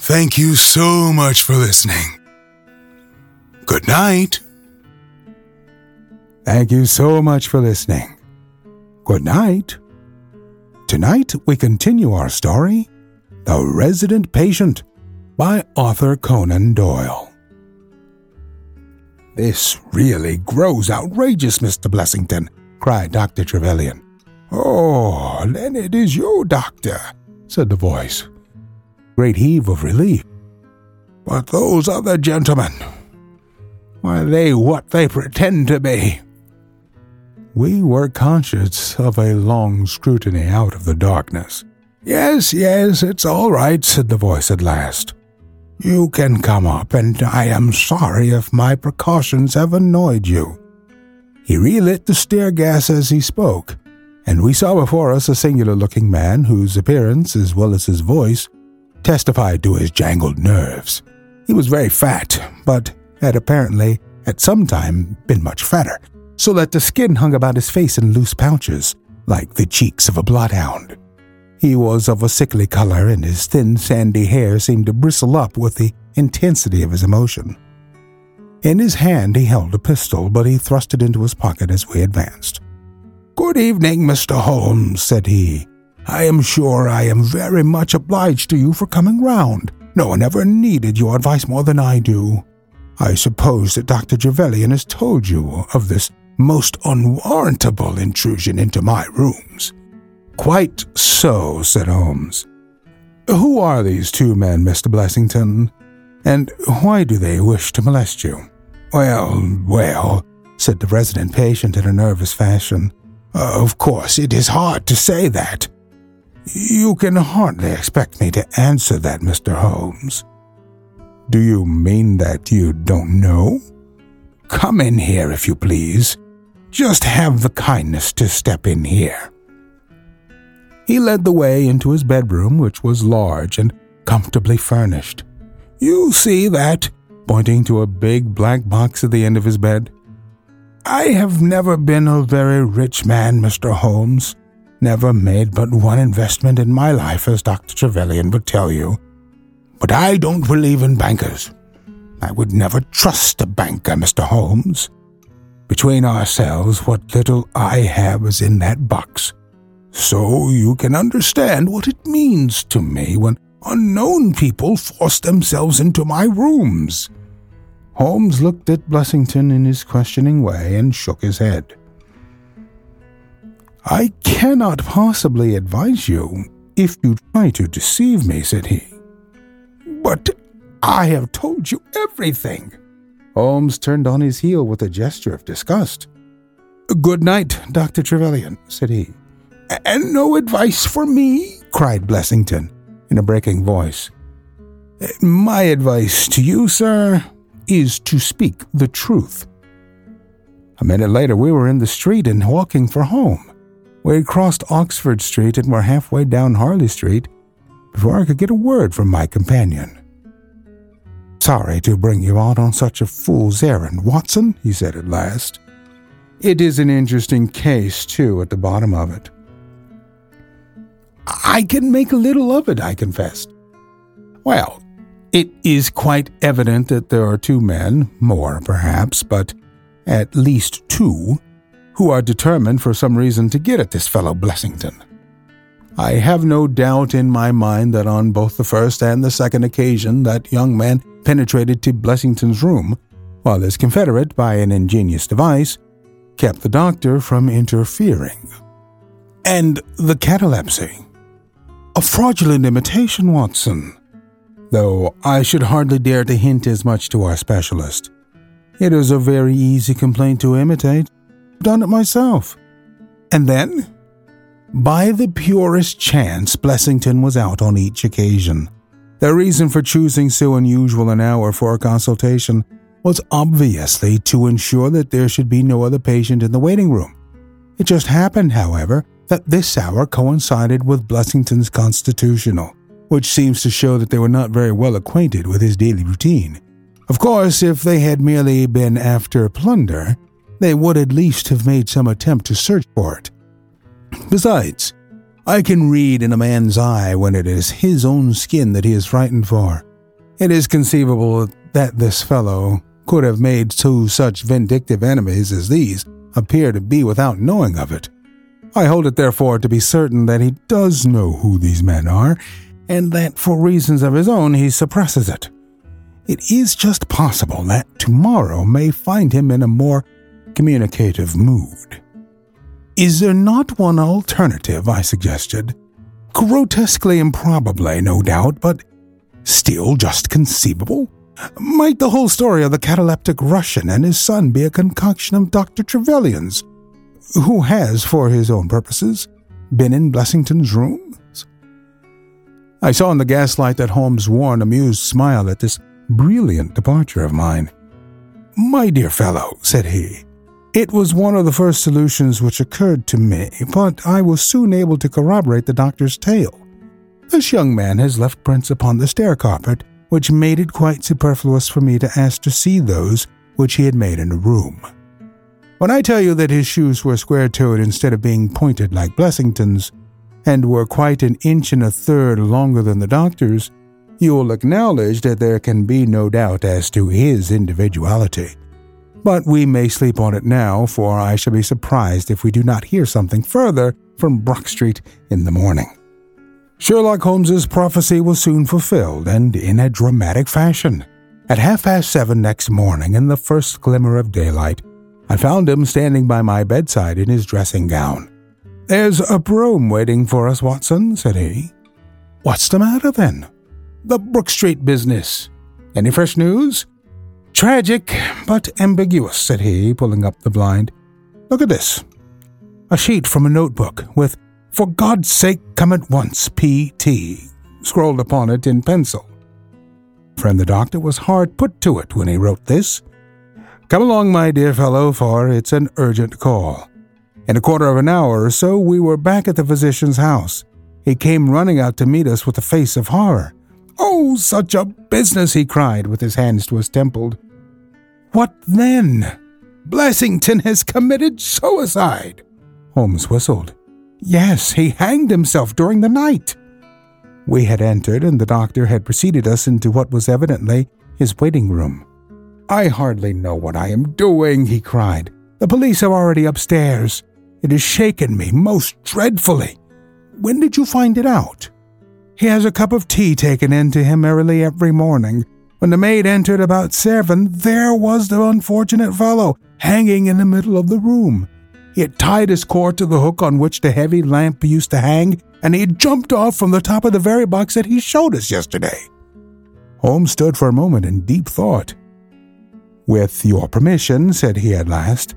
Thank you so much for listening. Good night. Thank you so much for listening. Good night. Tonight we continue our story, The Resident Patient, by Arthur Conan Doyle. This really grows outrageous, Mr. Blessington, cried Dr. Trevelyan. Oh, then it is you, Doctor, said the voice. Great heave of relief. But those other gentlemen, are they what they pretend to be? We were conscious of a long scrutiny out of the darkness. Yes, yes, it's all right, said the voice at last. You can come up, and I am sorry if my precautions have annoyed you. He relit the stair gas as he spoke, and we saw before us a singular looking man whose appearance, as well as his voice, testified to his jangled nerves. He was very fat, but had apparently, at some time, been much fatter, so that the skin hung about his face in loose pouches, like the cheeks of a bloodhound. He was of a sickly color, and his thin, sandy hair seemed to bristle up with the intensity of his emotion. In his hand he held a pistol, but he thrust it into his pocket as we advanced. Good evening, Mr. Holmes, said he. I am sure I am very much obliged to you for coming round. No one ever needed your advice more than I do. I suppose that Dr. Trevelyan has told you of this most unwarrantable intrusion into my rooms. Quite so, said Holmes. Who are these two men, Mr. Blessington? And why do they wish to molest you? Well, well, said the resident patient in a nervous fashion. Of course, it is hard to say that. You can hardly expect me to answer that, Mr. Holmes. Do you mean that you don't know? Come in here, if you please. Just have the kindness to step in here. He led the way into his bedroom, which was large and comfortably furnished. You see that, pointing to a big black box at the end of his bed. I have never been a very rich man, Mr. Holmes. Never made but one investment in my life, as Dr. Trevelyan would tell you. But I don't believe in bankers. I would never trust a banker, Mr. Holmes. Between ourselves, what little I have is in that box. So you can understand what it means to me when unknown people force themselves into my rooms. Holmes looked at Blessington in his questioning way and shook his head. I cannot possibly advise you if you try to deceive me, said he. But I have told you everything. Holmes turned on his heel with a gesture of disgust. Good night, Dr. Trevelyan, said he. And no advice for me? cried Blessington in a breaking voice. My advice to you, sir, is to speak the truth. A minute later, we were in the street and walking for home. We crossed Oxford Street and were halfway down Harley Street before I could get a word from my companion. Sorry to bring you out on such a fool's errand, Watson, he said at last. It is an interesting case, too, at the bottom of it. I can make a little of it, I confessed. Well, it is quite evident that there are two men, more perhaps, but at least two, who are determined for some reason to get at this fellow Blessington. I have no doubt in my mind that on both the first and the second occasion that young man penetrated to Blessington's room, while his confederate, by an ingenious device, kept the doctor from interfering. And the catalepsy. A fraudulent imitation, Watson. Though I should hardly dare to hint as much to our specialist. It is a very easy complaint to imitate, done it myself. And then, by the purest chance, Blessington was out on each occasion. Their reason for choosing so unusual an hour for a consultation was obviously to ensure that there should be no other patient in the waiting room. It just happened, however, that this hour coincided with Blessington's constitutional, which seems to show that they were not very well acquainted with his daily routine. Of course, if they had merely been after plunder, they would at least have made some attempt to search for it. Besides, I can read in a man's eye when it is his own skin that he is frightened for. It is conceivable that this fellow could have made two such vindictive enemies as these appear to be without knowing of it. I hold it therefore to be certain that he does know who these men are, and that for reasons of his own he suppresses it. It is just possible that tomorrow may find him in a more communicative mood. Is there not one alternative? I suggested. Grotesquely improbably, no doubt, but still just conceivable? Might the whole story of the cataleptic Russian and his son be a concoction of Dr. Trevelyan's, who has, for his own purposes, been in Blessington's rooms? I saw in the gaslight that Holmes wore an amused smile at this brilliant departure of mine. My dear fellow, said he, it was one of the first solutions which occurred to me, but I was soon able to corroborate the doctor's tale. This young man has left prints upon the stair carpet which made it quite superfluous for me to ask to see those which he had made in the room. When I tell you that his shoes were square toed instead of being pointed like Blessington's, and were quite an inch and a third longer than the doctor's, you will acknowledge that there can be no doubt as to his individuality. But we may sleep on it now, for I shall be surprised if we do not hear something further from Brook Street in the morning. Sherlock Holmes's prophecy was soon fulfilled, and in a dramatic fashion. At half past seven next morning, in the first glimmer of daylight, I found him standing by my bedside in his dressing gown. There's a brougham waiting for us, Watson, said he. What's the matter, then? The Brook Street business. Any fresh news? Tragic, but ambiguous, said he, pulling up the blind. Look at this. A sheet from a notebook with for God's sake, come at once, P.T., scrawled upon it in pencil. Friend the doctor was hard put to it when he wrote this. Come along, my dear fellow, for it's an urgent call. In a quarter of an hour or so, we were back at the physician's house. He came running out to meet us with a face of horror. Oh, such a business, he cried, with his hands to his temples. What then? Blessington has committed suicide. Holmes whistled. Yes, he hanged himself during the night. We had entered, and the doctor had preceded us into what was evidently his waiting room. I hardly know what I am doing, he cried. The police are already upstairs. It has shaken me most dreadfully. When did you find it out? He has a cup of tea taken in to him early every morning. When the maid entered about seven, there was the unfortunate fellow hanging in the middle of the room. He had tied his cord to the hook on which the heavy lamp used to hang, and he had jumped off from the top of the very box that he showed us yesterday. Holmes stood for a moment in deep thought. With your permission, said he at last,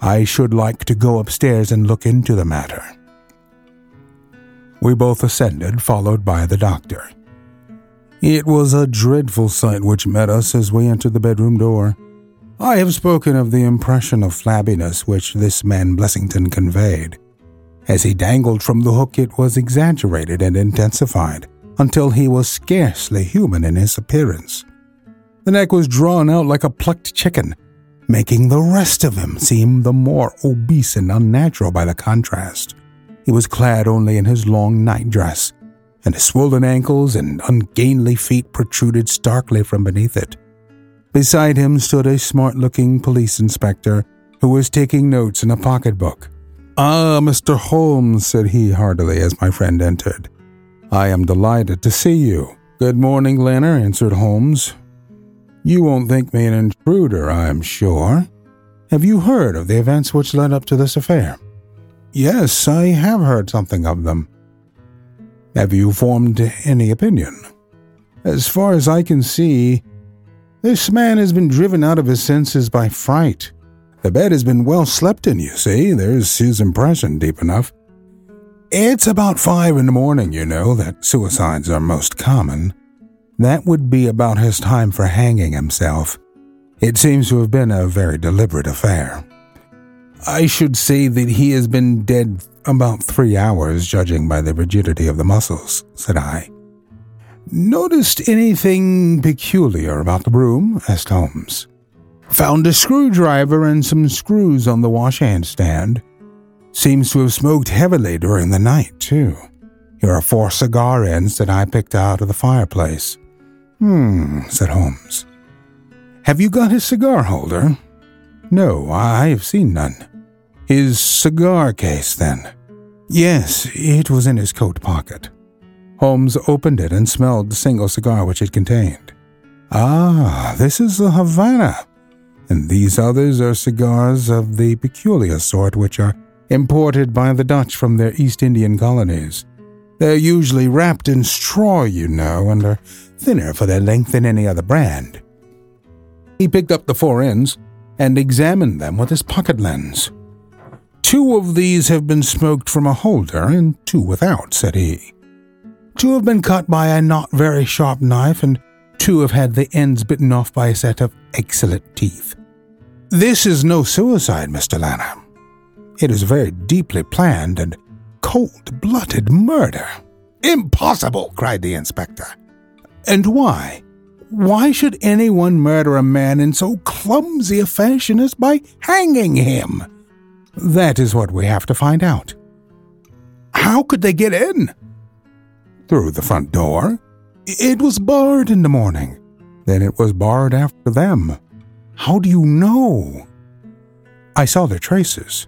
I should like to go upstairs and look into the matter. We both ascended, followed by the doctor. It was a dreadful sight which met us as we entered the bedroom door. I have spoken of the impression of flabbiness which this man Blessington conveyed. As he dangled from the hook, it was exaggerated and intensified until he was scarcely human in his appearance. The neck was drawn out like a plucked chicken, making the rest of him seem the more obese and unnatural by the contrast. He was clad only in his long nightdress, and his swollen ankles and ungainly feet protruded starkly from beneath it. Beside him stood a smart looking police inspector who was taking notes in a pocketbook. Ah, Mr. Holmes, said he heartily as my friend entered. I am delighted to see you. Good morning, Lanner, answered Holmes. You won't think me an intruder, I am sure. Have you heard of the events which led up to this affair? Yes, I have heard something of them. Have you formed any opinion? As far as I can see, this man has been driven out of his senses by fright. The bed has been well slept in, you see. There's his impression deep enough. It's about five in the morning, you know, that suicides are most common. That would be about his time for hanging himself. It seems to have been a very deliberate affair. I should say that he has been dead about three hours, judging by the rigidity of the muscles, said I. Noticed anything peculiar about the room? asked Holmes. Found a screwdriver and some screws on the washhand stand. Seems to have smoked heavily during the night, too. Here are four cigar ends that I picked out of the fireplace. Hmm, said Holmes. Have you got his cigar holder? No, I have seen none. His cigar case, then? Yes, it was in his coat pocket. Holmes opened it and smelled the single cigar which it contained. Ah, this is the Havana, and these others are cigars of the peculiar sort which are imported by the Dutch from their East Indian colonies. They're usually wrapped in straw, you know, and are thinner for their length than any other brand. He picked up the four ends and examined them with his pocket lens. Two of these have been smoked from a holder, and two without, said he. Two have been cut by a not very sharp knife, and two have had the ends bitten off by a set of excellent teeth. This is no suicide, Mr. Lanner. It is very deeply planned and cold blooded murder. Impossible! cried the inspector. And why? Why should anyone murder a man in so clumsy a fashion as by hanging him? That is what we have to find out. How could they get in? Through the front door. It was barred in the morning. Then it was barred after them. How do you know? I saw their traces.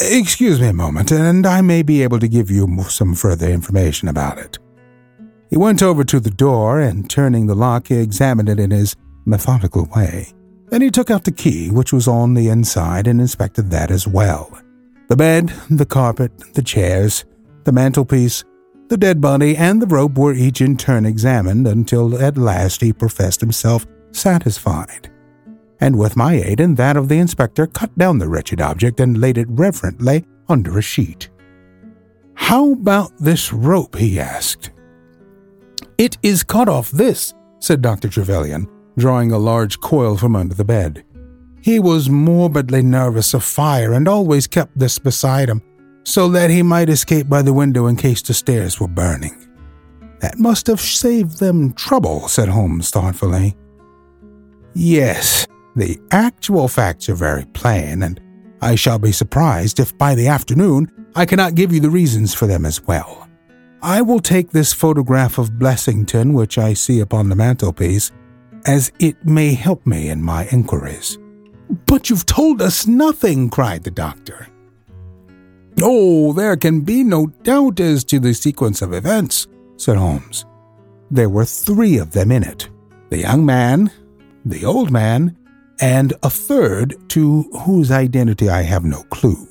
Excuse me a moment, and I may be able to give you some further information about it. He went over to the door and, turning the lock, he examined it in his methodical way. Then he took out the key, which was on the inside, and inspected that as well. The bed, the carpet, the chairs, the mantelpiece, the dead body and the rope were each in turn examined until at last he professed himself satisfied, and with my aid and that of the inspector cut down the wretched object and laid it reverently under a sheet. How about this rope? he asked. It is cut off this, said Dr. Trevelyan, drawing a large coil from under the bed. He was morbidly nervous of fire and always kept this beside him so that he might escape by the window in case the stairs were burning. That must have saved them trouble, said Holmes thoughtfully. Yes, the actual facts are very plain, and I shall be surprised if by the afternoon I cannot give you the reasons for them as well. I will take this photograph of Blessington, which I see upon the mantelpiece, as it may help me in my inquiries. But you've told us nothing, cried the doctor. Oh, there can be no doubt as to the sequence of events, said Holmes. There were three of them in it the young man, the old man, and a third to whose identity I have no clue.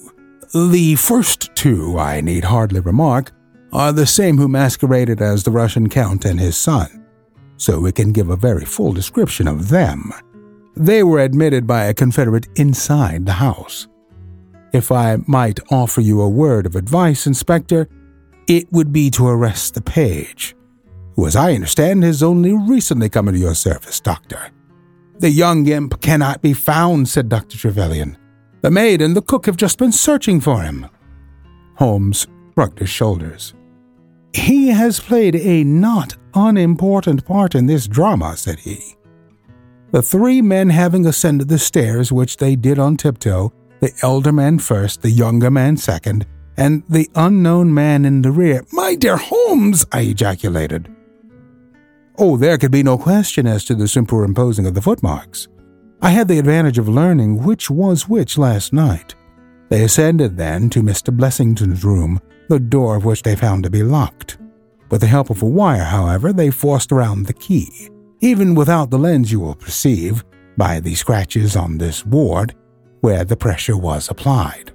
The first two, I need hardly remark, are the same who masqueraded as the Russian Count and his son, so we can give a very full description of them. They were admitted by a Confederate inside the house. If I might offer you a word of advice, Inspector, it would be to arrest the page, who, as I understand, has only recently come into your service, Doctor. The young imp cannot be found, said Dr. Trevelyan. The maid and the cook have just been searching for him. Holmes shrugged his shoulders. He has played a not unimportant part in this drama, said he. The three men having ascended the stairs, which they did on tiptoe, the elder man first, the younger man second, and the unknown man in the rear. My dear Holmes! I ejaculated. Oh, there could be no question as to the superimposing of the footmarks. I had the advantage of learning which was which last night. They ascended then to Mr. Blessington's room, the door of which they found to be locked. With the help of a wire, however, they forced around the key. Even without the lens, you will perceive, by the scratches on this board, where the pressure was applied.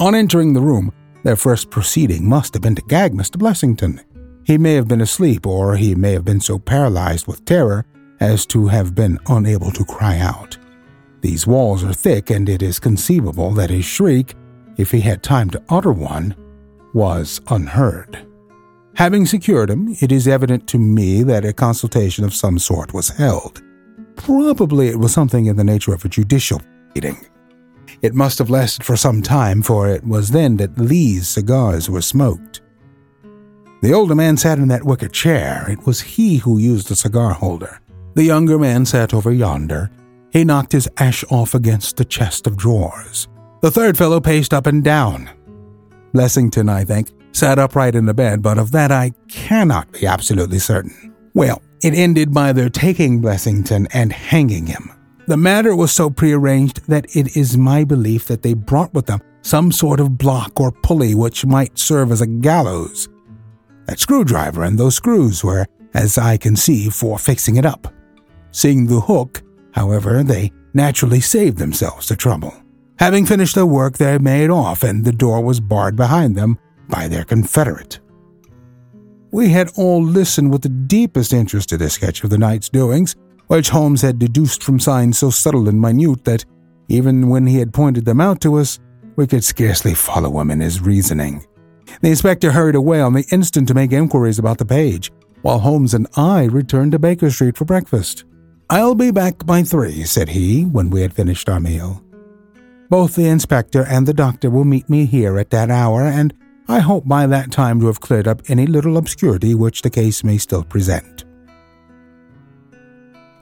On entering the room, their first proceeding must have been to gag Mr. Blessington. He may have been asleep, or he may have been so paralyzed with terror as to have been unable to cry out. These walls are thick, and it is conceivable that his shriek, if he had time to utter one, was unheard. Having secured him, it is evident to me that a consultation of some sort was held. Probably it was something in the nature of a judicial meeting. It must have lasted for some time, for it was then that Lee's cigars were smoked. The older man sat in that wicker chair. It was he who used the cigar holder. The younger man sat over yonder. He knocked his ash off against the chest of drawers. The third fellow paced up and down. Blessington, I think, sat upright in the bed, but of that I cannot be absolutely certain. Well, it ended by their taking Blessington and hanging him. The matter was so prearranged that it is my belief that they brought with them some sort of block or pulley which might serve as a gallows. That screwdriver and those screws were, as I can see, for fixing it up. Seeing the hook, however, they naturally saved themselves the trouble. Having finished their work, they made off, and the door was barred behind them by their confederate. We had all listened with the deepest interest to this sketch of the night's doings, which Holmes had deduced from signs so subtle and minute that, even when he had pointed them out to us, we could scarcely follow him in his reasoning. The inspector hurried away on the instant to make inquiries about the page, while Holmes and I returned to Baker Street for breakfast. I'll be back by three, said he, when we had finished our meal. Both the inspector and the doctor will meet me here at that hour, and I hope by that time to have cleared up any little obscurity which the case may still present.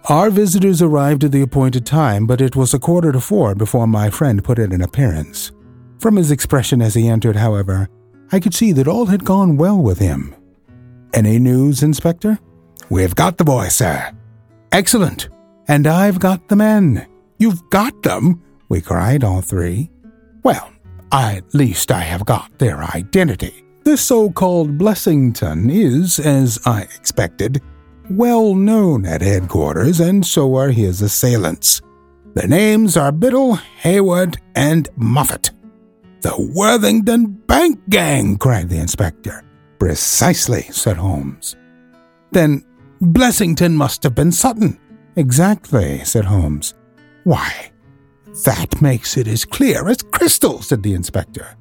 Our visitors arrived at the appointed time, but it was a quarter to four before my friend put in an appearance. From his expression as he entered, however, I could see that all had gone well with him. Any news, Inspector? We've got the boy, sir. Excellent. And I've got the men. You've got them? We cried, all three. Well, at least I have got their identity. This so called Blessington is, as I expected, well known at headquarters, and so are his assailants. Their names are Biddle, Hayward, and Moffat. The Worthington Bank Gang, cried the inspector. Precisely, said Holmes. Then Blessington must have been Sutton. Exactly, said Holmes. Why, that makes it as clear as crystal, said the inspector.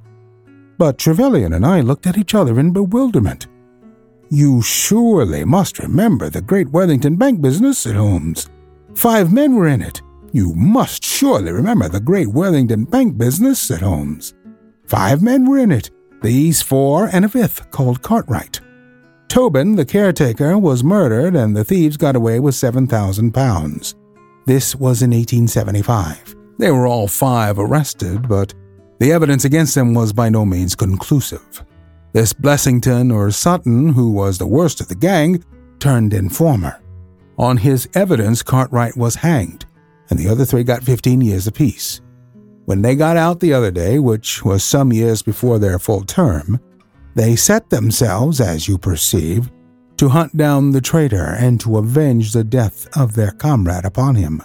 But Trevelyan and I looked at each other in bewilderment. You surely must remember the great Worthington Bank business, said Holmes. Five men were in it. You must surely remember the great Worthington Bank business, said Holmes. Five men were in it, these four and a fifth called Cartwright. Tobin, the caretaker, was murdered and the thieves got away with seven thousand pounds. This was in 1875. They were all five arrested, but the evidence against them was by no means conclusive. This Blessington or Sutton, who was the worst of the gang, turned informer. On his evidence, Cartwright was hanged, and the other three got 15 years apiece. When they got out the other day, which was some years before their full term, they set themselves, as you perceive, to hunt down the traitor and to avenge the death of their comrade upon him.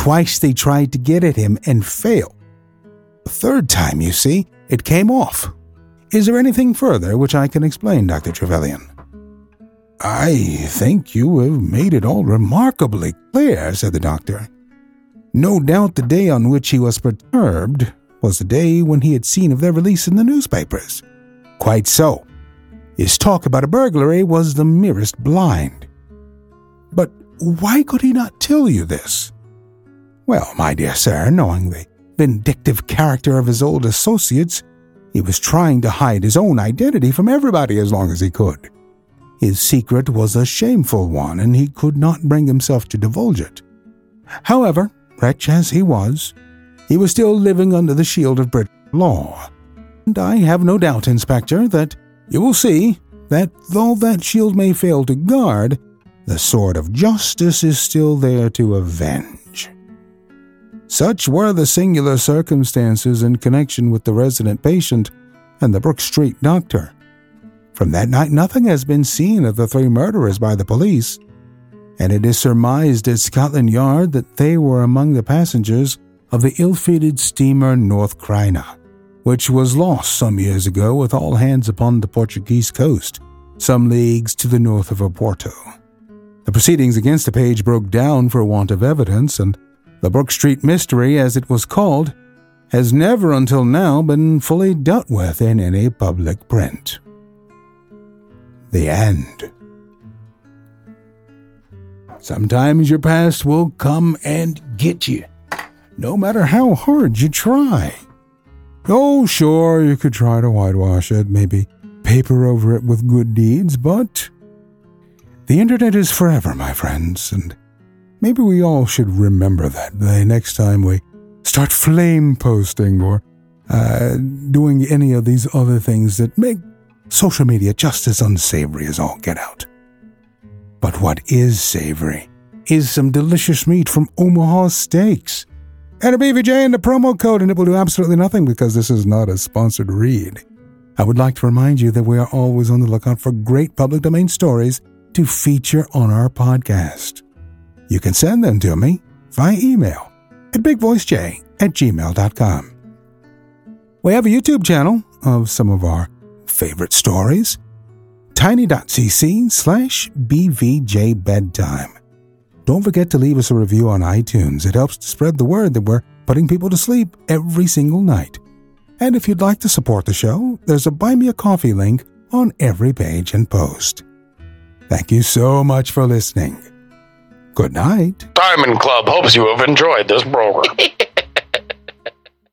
Twice they tried to get at him and failed. The third time, you see, it came off. Is there anything further which I can explain, Dr. Trevelyan? I think you have made it all remarkably clear, said the doctor. No doubt the day on which he was perturbed was the day when he had seen of their release in the newspapers. Quite so. His talk about a burglary was the merest blind. But why could he not tell you this? Well, my dear sir, knowing the vindictive character of his old associates, he was trying to hide his own identity from everybody as long as he could. His secret was a shameful one, and he could not bring himself to divulge it. However, wretch as he was, he was still living under the shield of British law. And I have no doubt, Inspector, that you will see that though that shield may fail to guard, the sword of justice is still there to avenge. Such were the singular circumstances in connection with the resident patient and the Brook Street doctor. From that night, nothing has been seen of the three murderers by the police, and it is surmised at Scotland Yard that they were among the passengers of the ill fated steamer Norah Creina, which was lost some years ago with all hands upon the Portuguese coast, some leagues to the north of Oporto. The proceedings against the page broke down for want of evidence, and the Brook Street mystery, as it was called, has never until now been fully dealt with in any public print. The end. Sometimes your past will come and get you, no matter how hard you try. Oh, sure, you could try to whitewash it, maybe paper over it with good deeds, but the internet is forever, my friends, and maybe we all should remember that the next time we start flame posting or uh, doing any of these other things that make social media just as unsavory as all get out. But what is savory is some delicious meat from Omaha Steaks. Enter BVJ in the promo code and it will do absolutely nothing because this is not a sponsored read. I would like to remind you that we are always on the lookout for great public domain stories to feature on our podcast. You can send them to me via email at bigvoicej at gmail.com. We have a YouTube channel of some of our favorite stories tiny.cc slash bvjbedtime. Don't forget to leave us a review on iTunes. It helps to spread the word that we're putting people to sleep every single night. And if you'd like to support the show, there's a Buy Me a Coffee link on every page and post. Thank you so much for listening. Good night. Diamond Club hopes you have enjoyed this program.